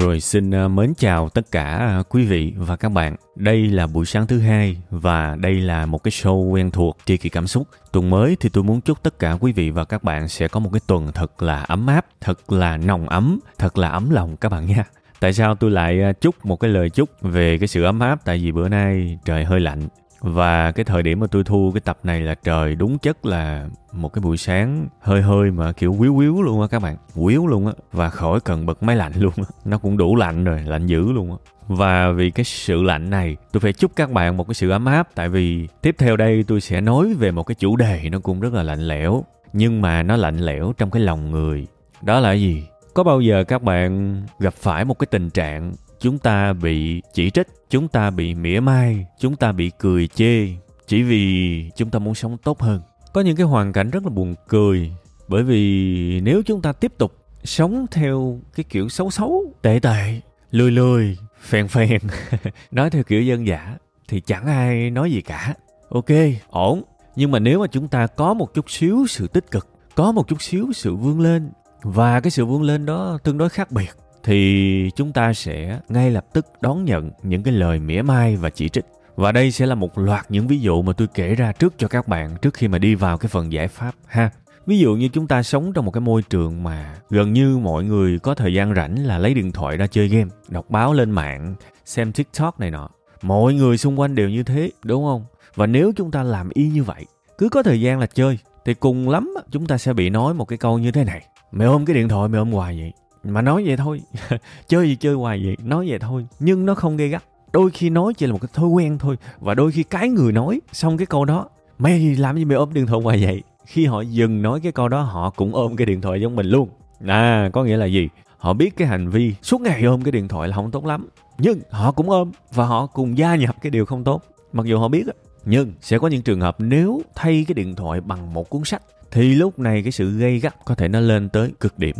Rồi xin à, mến chào tất cả à, quý vị và các bạn. Đây là buổi sáng thứ hai và đây là một cái show quen thuộc tri kỳ cảm xúc. Tuần mới thì tôi muốn chúc tất cả quý vị và các bạn sẽ có một cái tuần thật là ấm áp, thật là nồng ấm, thật là ấm lòng các bạn nha. Tại sao tôi lại à, chúc một cái lời chúc về cái sự ấm áp? Tại vì bữa nay trời hơi lạnh và cái thời điểm mà tôi thu cái tập này là trời đúng chất là một cái buổi sáng hơi hơi mà kiểu quýu quýu luôn á các bạn. Quýu luôn á và khỏi cần bật máy lạnh luôn á. Nó cũng đủ lạnh rồi, lạnh dữ luôn á. Và vì cái sự lạnh này, tôi phải chúc các bạn một cái sự ấm áp. Tại vì tiếp theo đây tôi sẽ nói về một cái chủ đề nó cũng rất là lạnh lẽo, nhưng mà nó lạnh lẽo trong cái lòng người. Đó là gì? Có bao giờ các bạn gặp phải một cái tình trạng chúng ta bị chỉ trích, chúng ta bị mỉa mai, chúng ta bị cười chê, chỉ vì chúng ta muốn sống tốt hơn. Có những cái hoàn cảnh rất là buồn cười, bởi vì nếu chúng ta tiếp tục sống theo cái kiểu xấu xấu, tệ tệ, lười lười, phèn phèn, nói theo kiểu dân giả thì chẳng ai nói gì cả. Ok, ổn. Nhưng mà nếu mà chúng ta có một chút xíu sự tích cực, có một chút xíu sự vươn lên, và cái sự vươn lên đó tương đối khác biệt thì chúng ta sẽ ngay lập tức đón nhận những cái lời mỉa mai và chỉ trích. Và đây sẽ là một loạt những ví dụ mà tôi kể ra trước cho các bạn trước khi mà đi vào cái phần giải pháp, ha. Ví dụ như chúng ta sống trong một cái môi trường mà gần như mọi người có thời gian rảnh là lấy điện thoại ra chơi game, đọc báo lên mạng, xem tiktok này nọ. Mọi người xung quanh đều như thế, đúng không? Và nếu chúng ta làm y như vậy, cứ có thời gian là chơi, thì cùng lắm chúng ta sẽ bị nói một cái câu như thế này. Mày ôm cái điện thoại, mày ôm hoài vậy? Mà nói vậy thôi, chơi gì chơi hoài vậy, nói vậy thôi. Nhưng nó không gây gắt. Đôi khi nói chỉ là một cái thói quen thôi, và đôi khi cái người nói xong cái câu đó, mày làm gì mày ôm điện thoại hoài vậy? Khi họ dừng nói cái câu đó, họ cũng ôm cái điện thoại giống mình luôn. À có nghĩa là gì? Họ biết cái hành vi suốt ngày ôm cái điện thoại là không tốt lắm. Nhưng họ cũng ôm và họ cùng gia nhập cái điều không tốt, mặc dù họ biết nhưng sẽ có những trường hợp nếu thay cái điện thoại bằng một cuốn sách, thì lúc này cái sự gây gắt có thể nó lên tới cực điểm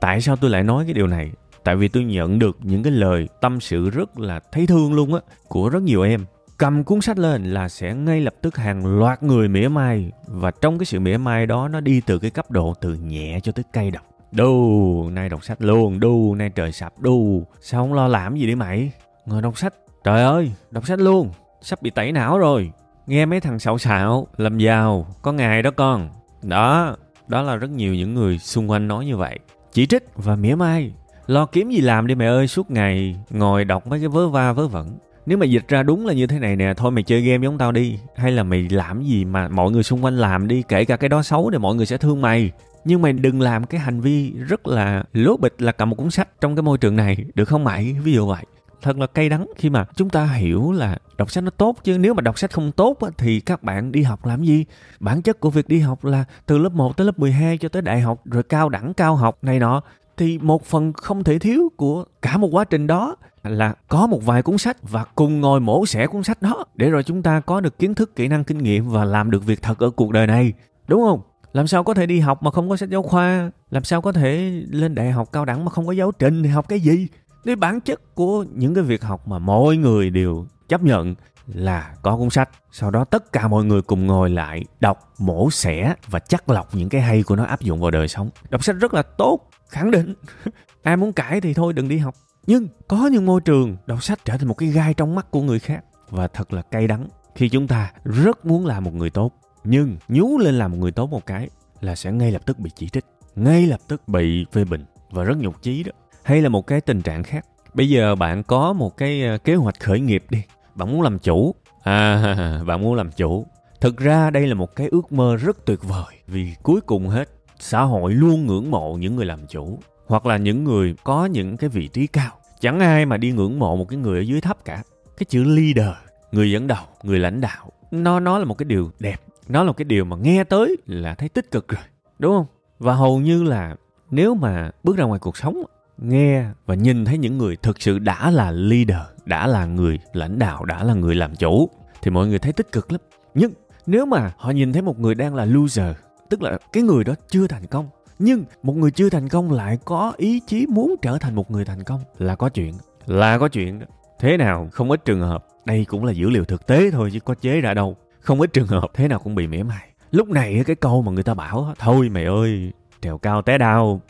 tại sao tôi lại nói cái điều này? Tại vì tôi nhận được những cái lời tâm sự rất là thấy thương luôn á, của rất nhiều em. Cầm cuốn sách lên là sẽ ngay lập tức hàng loạt người mỉa mai, và trong cái sự mỉa mai đó nó đi từ cái cấp độ từ nhẹ cho tới cay độc. Đu nay đọc sách luôn đu nay trời sập đu sao không lo làm gì đi mày? Ngồi đọc sách. Trời ơi, đọc sách luôn. Sắp bị tẩy não rồi. Nghe mấy thằng xạo xạo, làm giàu. Có ngày đó con. Đó đó là rất nhiều những người xung quanh nói như vậy chỉ trích và mỉa mai. Lo kiếm gì làm đi mẹ ơi, suốt ngày ngồi đọc mấy cái vớ va vớ vẩn. Nếu mà dịch ra đúng là như thế này nè, thôi mày chơi game giống tao đi. Hay là mày làm gì mà mọi người xung quanh làm đi, kể cả cái đó xấu thì mọi người sẽ thương mày. Nhưng mày đừng làm cái hành vi rất là lố bịch là cầm một cuốn sách trong cái môi trường này, được không mày? Ví dụ vậy thật là cay đắng khi mà chúng ta hiểu là đọc sách nó tốt chứ nếu mà đọc sách không tốt thì các bạn đi học làm gì? Bản chất của việc đi học là từ lớp 1 tới lớp 12 cho tới đại học, rồi cao đẳng, cao học này nọ, thì một phần không thể thiếu của cả một quá trình đó là có một vài cuốn sách và cùng ngồi mổ xẻ cuốn sách đó để rồi chúng ta có được kiến thức, kỹ năng, kinh nghiệm và làm được việc thật ở cuộc đời này. Đúng không? Làm sao có thể đi học mà không có sách giáo khoa? Làm sao có thể lên đại học cao đẳng mà không có giáo trình thì học cái gì? Cái bản chất của những cái việc học mà mọi người đều chấp nhận là có cuốn sách. Sau đó tất cả mọi người cùng ngồi lại đọc mổ xẻ và chắc lọc những cái hay của nó áp dụng vào đời sống. Đọc sách rất là tốt, khẳng định. Ai muốn cãi thì thôi, đừng đi học. Nhưng có những môi trường đọc sách trở thành một cái gai trong mắt của người khác và thật là cay đắng. Khi chúng ta rất muốn làm một người tốt, nhưng nhú lên làm một người tốt một cái là sẽ ngay lập tức bị chỉ trích, ngay lập tức bị phê bình và rất nhục chí đó hay là một cái tình trạng khác bây giờ bạn có một cái ờ, kế hoạch khởi nghiệp đi bạn muốn làm chủ À, bạn muốn làm chủ. Thực ra đây là một cái ước mơ rất tuyệt vời vì cuối cùng hết xã hội luôn ngưỡng mộ những người làm chủ hoặc là những người có những cái vị trí cao. Chẳng ai mà đi ngưỡng mộ một cái người ở dưới thấp cả. Cái chữ leader, người dẫn đầu, người lãnh đạo, nó nó là một cái điều đẹp, nó là một cái điều mà nghe tới là thấy tích cực rồi, đúng không? Và hầu như là nếu mà bước ra ngoài cuộc sống nghe và nhìn thấy những người thực sự đã là leader, đã là người lãnh đạo, đã là người làm chủ thì mọi người thấy tích cực lắm. Nhưng nếu mà họ nhìn thấy một người đang là loser, tức là cái người đó chưa thành công, nhưng một người chưa thành công lại có ý chí muốn trở thành một người thành công là có chuyện, là có chuyện đó. Thế nào không ít trường hợp, đây cũng là dữ liệu thực tế thôi chứ có chế ra đâu. Không ít trường hợp thế nào cũng bị mỉa mai. Lúc này cái câu mà người ta bảo thôi mày ơi, trèo cao té đau,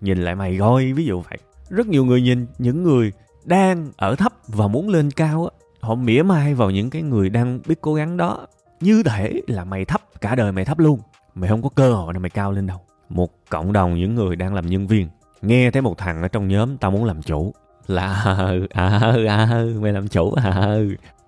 nhìn lại mày coi, ví dụ vậy. Rất nhiều người nhìn những người đang ở thấp và muốn lên cao á, họ mỉa mai vào những cái người đang biết cố gắng đó, như thể là mày thấp, cả đời mày thấp luôn. Mày không có cơ hội để mày cao lên đâu. Một cộng đồng những người đang làm nhân viên, nghe thấy một thằng ở trong nhóm tao muốn làm chủ. Là à à mày làm chủ à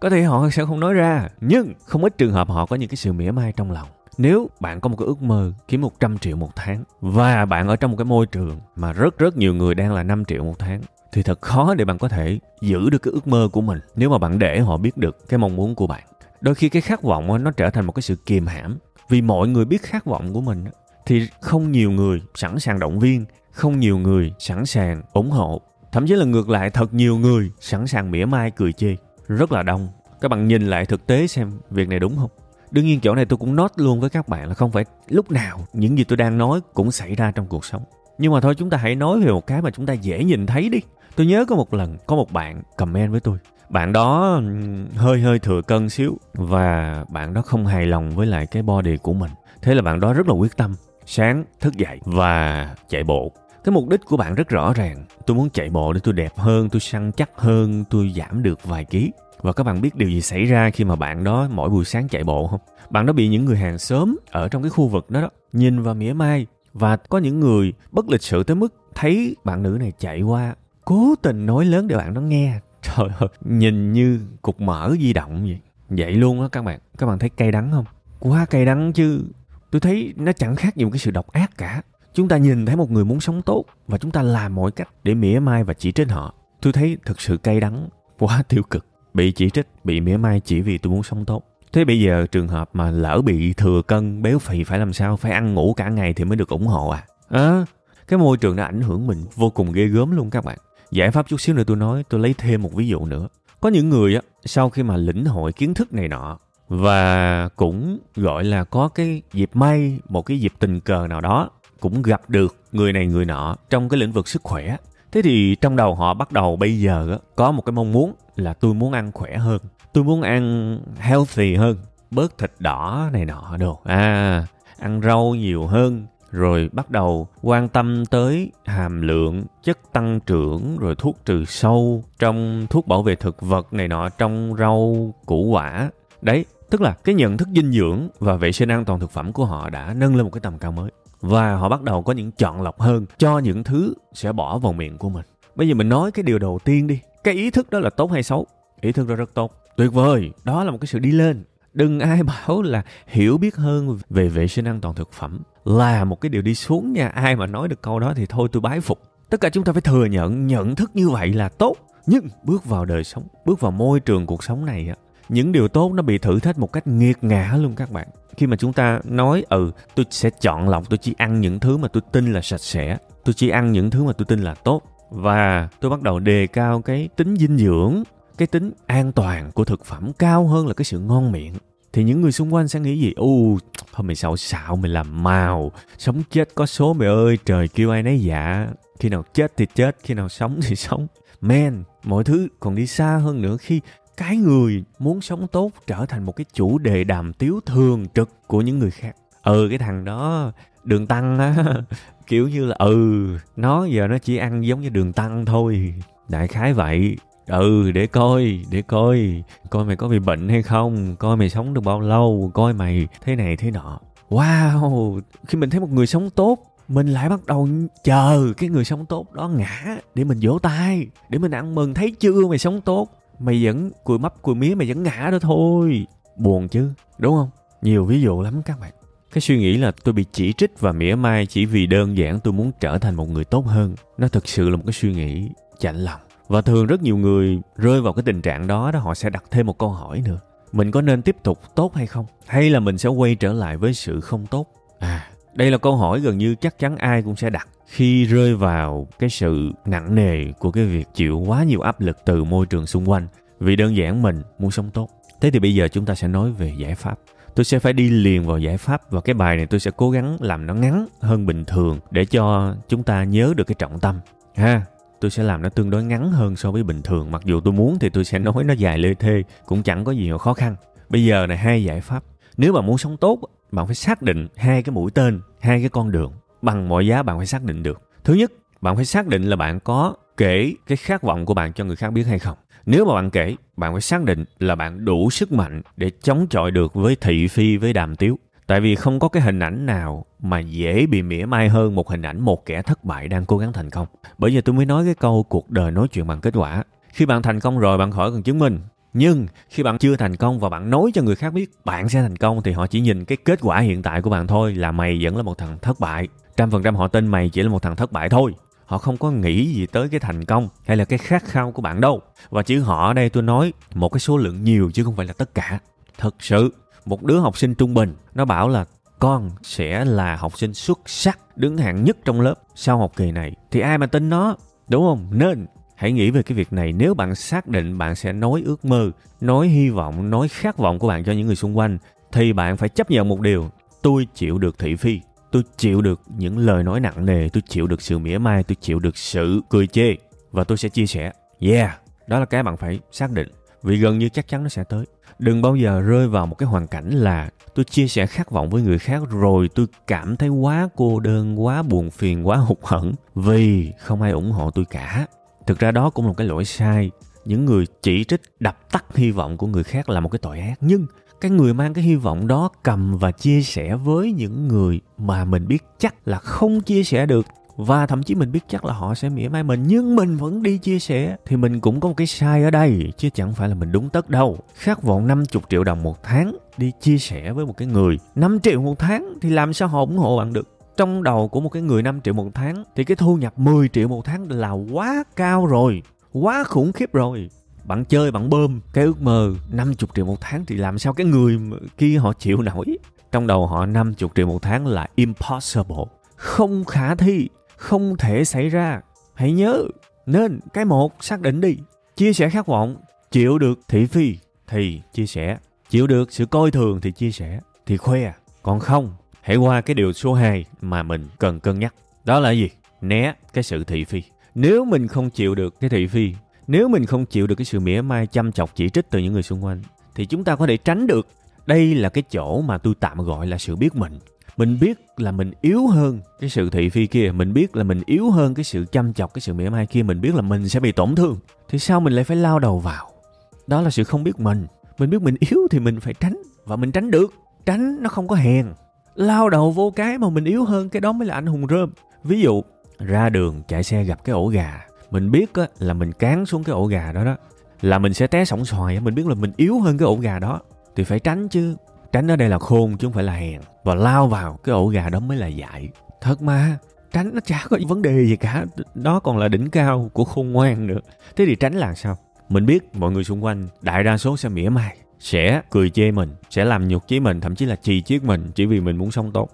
có thể họ sẽ không nói ra, nhưng không ít trường hợp họ có những cái sự mỉa mai trong lòng nếu bạn có một cái ước mơ kiếm 100 triệu một tháng và bạn ở trong một cái môi trường mà rất rất nhiều người đang là 5 triệu một tháng thì thật khó để bạn có thể giữ được cái ước mơ của mình nếu mà bạn để họ biết được cái mong muốn của bạn. Đôi khi cái khát vọng nó trở thành một cái sự kiềm hãm vì mọi người biết khát vọng của mình thì không nhiều người sẵn sàng động viên, không nhiều người sẵn sàng ủng hộ. Thậm chí là ngược lại thật nhiều người sẵn sàng mỉa mai cười chê. Rất là đông. Các bạn nhìn lại thực tế xem việc này đúng không? Đương nhiên chỗ này tôi cũng nói luôn với các bạn là không phải lúc nào những gì tôi đang nói cũng xảy ra trong cuộc sống. Nhưng mà thôi, chúng ta hãy nói về một cái mà chúng ta dễ nhìn thấy đi. Tôi nhớ có một lần có một bạn comment với tôi. Bạn đó hơi hơi thừa cân xíu và bạn đó không hài lòng với lại cái body của mình. Thế là bạn đó rất là quyết tâm, sáng thức dậy và chạy bộ. Cái mục đích của bạn rất rõ ràng, tôi muốn chạy bộ để tôi đẹp hơn, tôi săn chắc hơn, tôi giảm được vài ký và các bạn biết điều gì xảy ra khi mà bạn đó mỗi buổi sáng chạy bộ không? Bạn đó bị những người hàng xóm ở trong cái khu vực đó, đó nhìn vào mỉa mai và có những người bất lịch sự tới mức thấy bạn nữ này chạy qua cố tình nói lớn để bạn đó nghe. Trời ơi, nhìn như cục mỡ di động vậy. Vậy luôn á các bạn. Các bạn thấy cay đắng không? Quá cay đắng chứ. Tôi thấy nó chẳng khác gì một cái sự độc ác cả. Chúng ta nhìn thấy một người muốn sống tốt và chúng ta làm mọi cách để mỉa mai và chỉ trích họ. Tôi thấy thực sự cay đắng, quá tiêu cực bị chỉ trích, bị mỉa mai chỉ vì tôi muốn sống tốt. Thế bây giờ trường hợp mà lỡ bị thừa cân, béo phì phải làm sao? Phải ăn ngủ cả ngày thì mới được ủng hộ à? À, cái môi trường đã ảnh hưởng mình vô cùng ghê gớm luôn các bạn. Giải pháp chút xíu nữa tôi nói, tôi lấy thêm một ví dụ nữa. Có những người á, sau khi mà lĩnh hội kiến thức này nọ và cũng gọi là có cái dịp may, một cái dịp tình cờ nào đó cũng gặp được người này người nọ trong cái lĩnh vực sức khỏe. Thế thì trong đầu họ bắt đầu bây giờ có một cái mong muốn là tôi muốn ăn khỏe hơn. Tôi muốn ăn healthy hơn, bớt thịt đỏ này nọ đồ. À ăn rau nhiều hơn, rồi bắt đầu quan tâm tới hàm lượng, chất tăng trưởng, rồi thuốc trừ sâu trong thuốc bảo vệ thực vật này nọ, trong rau củ quả. Đấy, tức là cái nhận thức dinh dưỡng và vệ sinh an toàn thực phẩm của họ đã nâng lên một cái tầm cao mới và họ bắt đầu có những chọn lọc hơn cho những thứ sẽ bỏ vào miệng của mình. Bây giờ mình nói cái điều đầu tiên đi. Cái ý thức đó là tốt hay xấu? Ý thức đó rất tốt. Tuyệt vời. Đó là một cái sự đi lên. Đừng ai bảo là hiểu biết hơn về vệ sinh an toàn thực phẩm là một cái điều đi xuống nha. Ai mà nói được câu đó thì thôi tôi bái phục. Tất cả chúng ta phải thừa nhận nhận thức như vậy là tốt. Nhưng bước vào đời sống, bước vào môi trường cuộc sống này những điều tốt nó bị thử thách một cách nghiệt ngã luôn các bạn. Khi mà chúng ta nói ừ tôi sẽ chọn lọc, tôi chỉ ăn những thứ mà tôi tin là sạch sẽ, tôi chỉ ăn những thứ mà tôi tin là tốt, và tôi bắt đầu đề cao cái tính dinh dưỡng, cái tính an toàn của thực phẩm cao hơn là cái sự ngon miệng. Thì những người xung quanh sẽ nghĩ gì? U thôi mày xạo xạo, mày làm màu, sống chết có số mày ơi, trời kêu ai nấy dạ. Khi nào chết thì chết, khi nào sống thì sống. Men mọi thứ còn đi xa hơn nữa khi cái người muốn sống tốt trở thành một cái chủ đề đàm tiếu thường trực của những người khác. Ừ cái thằng đó, đường tăng á, kiểu như là ừ nó giờ nó chỉ ăn giống như đường tăng thôi. Đại khái vậy. Ừ để coi để coi coi mày có bị bệnh hay không, coi mày sống được bao lâu, coi mày thế này thế nọ. Wow, khi mình thấy một người sống tốt, mình lại bắt đầu chờ cái người sống tốt đó ngã để mình vỗ tay, để mình ăn mừng thấy chưa mày sống tốt mày vẫn cùi mấp, cùi mía, mày vẫn ngã đó thôi. Buồn chứ, đúng không? Nhiều ví dụ lắm các bạn. Cái suy nghĩ là tôi bị chỉ trích và mỉa mai chỉ vì đơn giản tôi muốn trở thành một người tốt hơn, nó thực sự là một cái suy nghĩ chạnh lòng. Và thường rất nhiều người rơi vào cái tình trạng đó đó, họ sẽ đặt thêm một câu hỏi nữa. Mình có nên tiếp tục tốt hay không? Hay là mình sẽ quay trở lại với sự không tốt? À đây là câu hỏi gần như chắc chắn ai cũng sẽ đặt khi rơi vào cái sự nặng nề của cái việc chịu quá nhiều áp lực từ môi trường xung quanh. Vì đơn giản mình muốn sống tốt. Thế thì bây giờ chúng ta sẽ nói về giải pháp. Tôi sẽ phải đi liền vào giải pháp và cái bài này tôi sẽ cố gắng làm nó ngắn hơn bình thường để cho chúng ta nhớ được cái trọng tâm. Ha, tôi sẽ làm nó tương đối ngắn hơn so với bình thường. Mặc dù tôi muốn thì tôi sẽ nói nó dài lê thê, cũng chẳng có gì khó khăn. Bây giờ này hai giải pháp. Nếu mà muốn sống tốt bạn phải xác định hai cái mũi tên, hai cái con đường. Bằng mọi giá bạn phải xác định được. Thứ nhất, bạn phải xác định là bạn có kể cái khát vọng của bạn cho người khác biết hay không. Nếu mà bạn kể, bạn phải xác định là bạn đủ sức mạnh để chống chọi được với thị phi, với đàm tiếu. Tại vì không có cái hình ảnh nào mà dễ bị mỉa mai hơn một hình ảnh một kẻ thất bại đang cố gắng thành công. Bởi giờ tôi mới nói cái câu cuộc đời nói chuyện bằng kết quả. Khi bạn thành công rồi, bạn khỏi cần chứng minh nhưng khi bạn chưa thành công và bạn nói cho người khác biết bạn sẽ thành công thì họ chỉ nhìn cái kết quả hiện tại của bạn thôi là mày vẫn là một thằng thất bại. Trăm phần trăm họ tin mày chỉ là một thằng thất bại thôi. Họ không có nghĩ gì tới cái thành công hay là cái khát khao của bạn đâu. Và chữ họ ở đây tôi nói một cái số lượng nhiều chứ không phải là tất cả. Thật sự, một đứa học sinh trung bình, nó bảo là con sẽ là học sinh xuất sắc, đứng hạng nhất trong lớp sau học kỳ này. Thì ai mà tin nó? Đúng không? Nên hãy nghĩ về cái việc này. Nếu bạn xác định bạn sẽ nói ước mơ, nói hy vọng, nói khát vọng của bạn cho những người xung quanh, thì bạn phải chấp nhận một điều. Tôi chịu được thị phi. Tôi chịu được những lời nói nặng nề. Tôi chịu được sự mỉa mai. Tôi chịu được sự cười chê. Và tôi sẽ chia sẻ. Yeah, đó là cái bạn phải xác định. Vì gần như chắc chắn nó sẽ tới. Đừng bao giờ rơi vào một cái hoàn cảnh là tôi chia sẻ khát vọng với người khác rồi tôi cảm thấy quá cô đơn, quá buồn phiền, quá hụt hẫng. Vì không ai ủng hộ tôi cả thực ra đó cũng là một cái lỗi sai. Những người chỉ trích, đập tắt hy vọng của người khác là một cái tội ác. Nhưng cái người mang cái hy vọng đó cầm và chia sẻ với những người mà mình biết chắc là không chia sẻ được. Và thậm chí mình biết chắc là họ sẽ mỉa mai mình, nhưng mình vẫn đi chia sẻ. Thì mình cũng có một cái sai ở đây, chứ chẳng phải là mình đúng tất đâu. Khát vọng 50 triệu đồng một tháng đi chia sẻ với một cái người. 5 triệu một tháng thì làm sao họ ủng hộ bạn được? Trong đầu của một cái người 5 triệu một tháng, thì cái thu nhập 10 triệu một tháng là quá cao rồi, quá khủng khiếp rồi. Bạn chơi, bạn bơm, cái ước mơ 50 triệu một tháng thì làm sao cái người kia họ chịu nổi? Trong đầu họ 50 triệu một tháng là impossible, không khả thi, không thể xảy ra. Hãy nhớ, nên cái một, xác định đi. Chia sẻ khát vọng, chịu được thị phi thì chia sẻ. Chịu được sự coi thường thì chia sẻ, thì khoe. Còn không hãy qua cái điều số 2 mà mình cần cân nhắc. Đó là gì? Né cái sự thị phi. Nếu mình không chịu được cái thị phi, nếu mình không chịu được cái sự mỉa mai chăm chọc chỉ trích từ những người xung quanh, thì chúng ta có thể tránh được. Đây là cái chỗ mà tôi tạm gọi là sự biết mình. Mình biết là mình yếu hơn cái sự thị phi kia, mình biết là mình yếu hơn cái sự chăm chọc, cái sự mỉa mai kia, mình biết là mình sẽ bị tổn thương. Thì sao mình lại phải lao đầu vào? Đó là sự không biết mình. Mình biết mình yếu thì mình phải tránh, và mình tránh được. Tránh nó không có hèn lao đầu vô cái mà mình yếu hơn cái đó mới là anh hùng rơm. Ví dụ ra đường chạy xe gặp cái ổ gà. Mình biết á, là mình cán xuống cái ổ gà đó đó. Là mình sẽ té sổng xoài mình biết là mình yếu hơn cái ổ gà đó. Thì phải tránh chứ. Tránh ở đây là khôn chứ không phải là hèn. Và lao vào cái ổ gà đó mới là dại. Thật mà tránh nó chả có vấn đề gì cả. Đó còn là đỉnh cao của khôn ngoan nữa. Thế thì tránh là sao? Mình biết mọi người xung quanh đại đa số sẽ mỉa mai sẽ cười chê mình, sẽ làm nhục chí mình, thậm chí là chì chiết mình chỉ vì mình muốn sống tốt.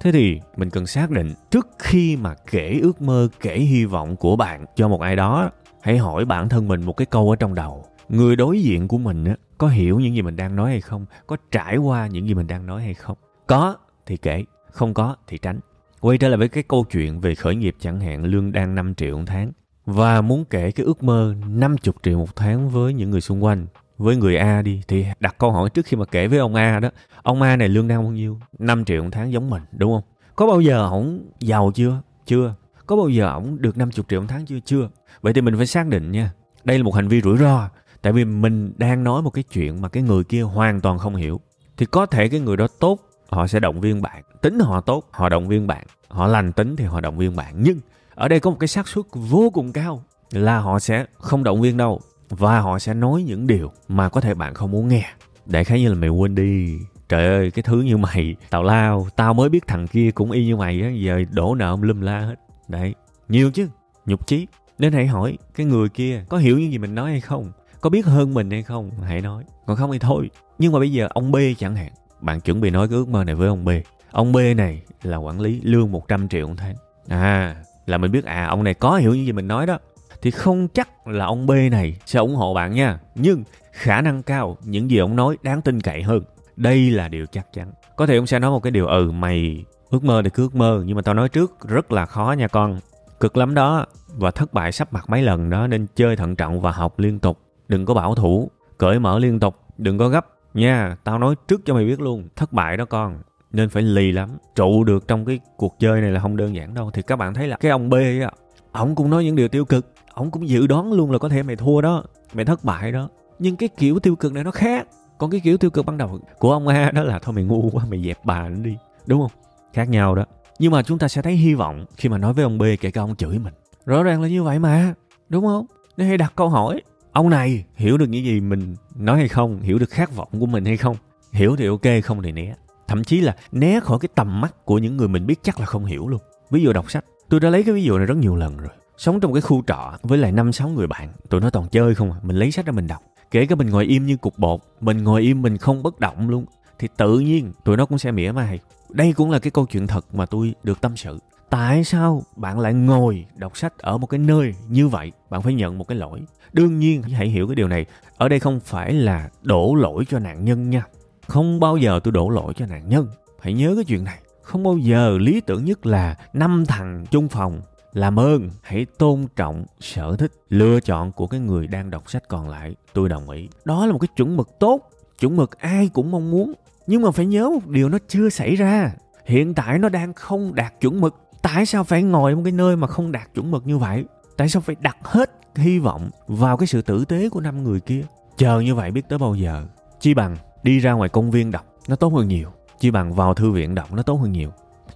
Thế thì mình cần xác định trước khi mà kể ước mơ, kể hy vọng của bạn cho một ai đó, hãy hỏi bản thân mình một cái câu ở trong đầu. Người đối diện của mình á, có hiểu những gì mình đang nói hay không? Có trải qua những gì mình đang nói hay không? Có thì kể, không có thì tránh. Quay trở lại với cái câu chuyện về khởi nghiệp chẳng hạn, lương đang 5 triệu một tháng. Và muốn kể cái ước mơ 50 triệu một tháng với những người xung quanh với người A đi, thì đặt câu hỏi trước khi mà kể với ông A đó, ông A này lương đang bao nhiêu? 5 triệu một tháng giống mình, đúng không? Có bao giờ ổng giàu chưa? Chưa. Có bao giờ ổng được 50 triệu một tháng chưa? Chưa. Vậy thì mình phải xác định nha. Đây là một hành vi rủi ro, tại vì mình đang nói một cái chuyện mà cái người kia hoàn toàn không hiểu. Thì có thể cái người đó tốt, họ sẽ động viên bạn. Tính họ tốt, họ động viên bạn. Họ lành tính thì họ động viên bạn. Nhưng ở đây có một cái xác suất vô cùng cao là họ sẽ không động viên đâu và họ sẽ nói những điều mà có thể bạn không muốn nghe. Đại khái như là mày quên đi. Trời ơi, cái thứ như mày, tào lao, tao mới biết thằng kia cũng y như mày á, giờ đổ nợ ông lum la hết. Đấy, nhiều chứ, nhục chí. Nên hãy hỏi, cái người kia có hiểu những gì mình nói hay không? Có biết hơn mình hay không? Hãy nói. Còn không thì thôi. Nhưng mà bây giờ ông b chẳng hạn, bạn chuẩn bị nói cái ước mơ này với ông b. Ông b này là quản lý lương 100 triệu một tháng. À là mình biết à ông này có hiểu những gì mình nói đó thì không chắc là ông b này sẽ ủng hộ bạn nha. Nhưng khả năng cao, những gì ông nói đáng tin cậy hơn. Đây là điều chắc chắn. Có thể ông sẽ nói một cái điều ừ mày ước mơ thì cứ ước mơ, nhưng mà tao nói trước rất là khó nha con. Cực lắm đó. Và thất bại sắp mặt mấy lần đó, nên chơi thận trọng và học liên tục. Đừng có bảo thủ. Cởi mở liên tục. Đừng có gấp. Nha, tao nói trước cho mày biết luôn. Thất bại đó con. Nên phải lì lắm. Trụ được trong cái cuộc chơi này là không đơn giản đâu. Thì các bạn thấy là cái ông b á, ổng cũng nói những điều tiêu cực ổng cũng dự đoán luôn là có thể mày thua đó, mày thất bại đó. Nhưng cái kiểu tiêu cực này nó khác. Còn cái kiểu tiêu cực ban đầu của ông a đó là, thôi mày ngu quá, mày dẹp bà nó đi. Đúng không? Khác nhau đó. Nhưng mà chúng ta sẽ thấy hy vọng khi mà nói với ông b kể cả ông chửi mình. Rõ ràng là như vậy mà. Đúng không? Nên hãy đặt câu hỏi, ông này hiểu được những gì mình nói hay không? Hiểu được khát vọng của mình hay không? Hiểu thì ok, không thì né. Thậm chí là né khỏi cái tầm mắt của những người mình biết chắc là không hiểu luôn. Ví dụ đọc sách. Tôi đã lấy cái ví dụ này rất nhiều lần rồi sống trong cái khu trọ với lại năm sáu người bạn, tụi nó toàn chơi không à mình lấy sách ra mình đọc. Kể cả mình ngồi im như cục bột, mình ngồi im mình không bất động luôn. Thì tự nhiên tụi nó cũng sẽ mỉa mai. Đây cũng là cái câu chuyện thật mà tôi được tâm sự. Tại sao bạn lại ngồi đọc sách ở một cái nơi như vậy? Bạn phải nhận một cái lỗi. Đương nhiên, hãy hiểu cái điều này. Ở đây không phải là đổ lỗi cho nạn nhân nha. Không bao giờ tôi đổ lỗi cho nạn nhân. Hãy nhớ cái chuyện này. Không bao giờ lý tưởng nhất là năm thằng chung phòng làm ơn, hãy tôn trọng sở thích, lựa chọn của cái người đang đọc sách còn lại. Tôi đồng ý. Đó là một cái chuẩn mực tốt. Chuẩn mực ai cũng mong muốn. Nhưng mà phải nhớ một điều nó chưa xảy ra. Hiện tại nó đang không đạt chuẩn mực. Tại sao phải ngồi một cái nơi mà không đạt chuẩn mực như vậy? Tại sao phải đặt hết hy vọng vào cái sự tử tế của năm người kia? Chờ như vậy biết tới bao giờ. Chi bằng đi ra ngoài công viên đọc, nó tốt hơn nhiều. Chi bằng vào thư viện đọc, nó tốt hơn nhiều.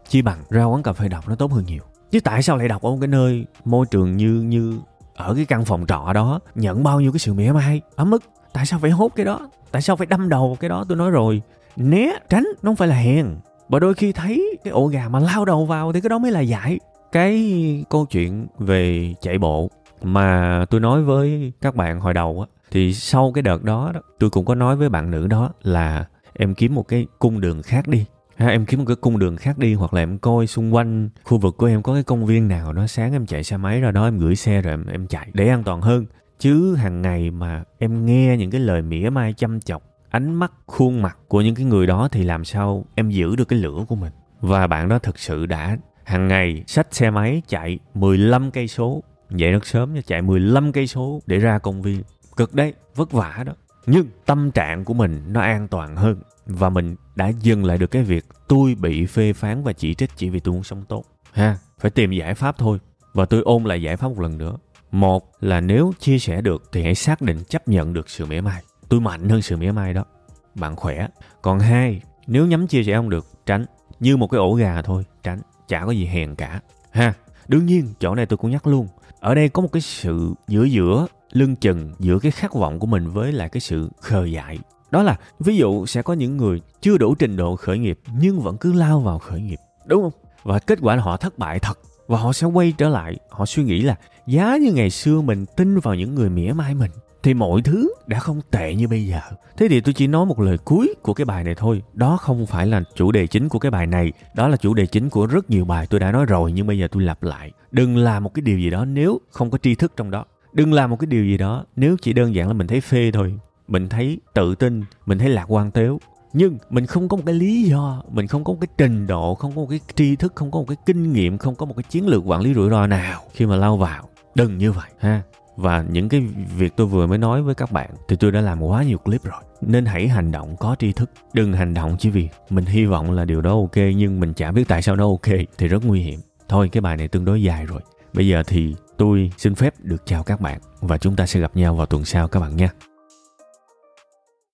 Chi bằng ra quán cà phê đọc, nó tốt hơn nhiều chứ tại sao lại đọc ở một cái nơi môi trường như như ở cái căn phòng trọ đó nhận bao nhiêu cái sự mỉa mai ấm ức? Tại sao phải hốt cái đó? Tại sao phải đâm đầu cái đó? Tôi nói rồi né tránh nó không phải là hèn và đôi khi thấy cái ổ gà mà lao đầu vào thì cái đó mới là giải cái câu chuyện về chạy bộ mà tôi nói với các bạn hồi đầu á thì sau cái đợt đó, đó tôi cũng có nói với bạn nữ đó là em kiếm một cái cung đường khác đi ha, em kiếm một cái cung đường khác đi hoặc là em coi xung quanh khu vực của em có cái công viên nào đó sáng em chạy xe máy ra đó em gửi xe rồi em, em chạy để an toàn hơn. Chứ hàng ngày mà em nghe những cái lời mỉa mai chăm chọc ánh mắt khuôn mặt của những cái người đó thì làm sao em giữ được cái lửa của mình? Và bạn đó thực sự đã hàng ngày xách xe máy chạy 15 cây số dậy rất sớm nha chạy 15 cây số để ra công viên. Cực đấy vất vả đó. Nhưng tâm trạng của mình nó an toàn hơn và mình đã dừng lại được cái việc tôi bị phê phán và chỉ trích chỉ vì tôi muốn sống tốt. Ha, phải tìm giải pháp thôi. Và tôi ôn lại giải pháp một lần nữa. Một là nếu chia sẻ được thì hãy xác định chấp nhận được sự mỉa mai. Tôi mạnh hơn sự mỉa mai đó. Bạn khỏe. Còn hai, nếu nhắm chia sẻ không được, tránh. Như một cái ổ gà thôi, tránh. Chả có gì hèn cả. Ha, đương nhiên, chỗ này tôi cũng nhắc luôn. Ở đây có một cái sự giữa giữa, lưng chừng giữa cái khát vọng của mình với lại cái sự khờ dại đó là, ví dụ sẽ có những người chưa đủ trình độ khởi nghiệp nhưng vẫn cứ lao vào khởi nghiệp, đúng không và kết quả là họ thất bại thật và họ sẽ quay trở lại, họ suy nghĩ là giá như ngày xưa mình tin vào những người mỉa mai mình thì mọi thứ đã không tệ như bây giờ. Thế thì tôi chỉ nói một lời cuối của cái bài này thôi. Đó không phải là chủ đề chính của cái bài này. Đó là chủ đề chính của rất nhiều bài tôi đã nói rồi nhưng bây giờ tôi lặp lại. Đừng làm một cái điều gì đó nếu không có tri thức trong đó. Đừng làm một cái điều gì đó nếu chỉ đơn giản là mình thấy phê thôi. Mình thấy tự tin, mình thấy lạc quan tếu. Nhưng mình không có một cái lý do, mình không có một cái trình độ, không có một cái tri thức, không có một cái kinh nghiệm, không có một cái chiến lược quản lý rủi ro nào khi mà lao vào. Đừng như vậy ha. Và những cái việc tôi vừa mới nói với các bạn thì tôi đã làm quá nhiều clip rồi. Nên hãy hành động có tri thức. Đừng hành động chỉ vì mình hy vọng là điều đó ok nhưng mình chả biết tại sao nó ok thì rất nguy hiểm. Thôi cái bài này tương đối dài rồi. Bây giờ thì tôi xin phép được chào các bạn và chúng ta sẽ gặp nhau vào tuần sau các bạn nhé.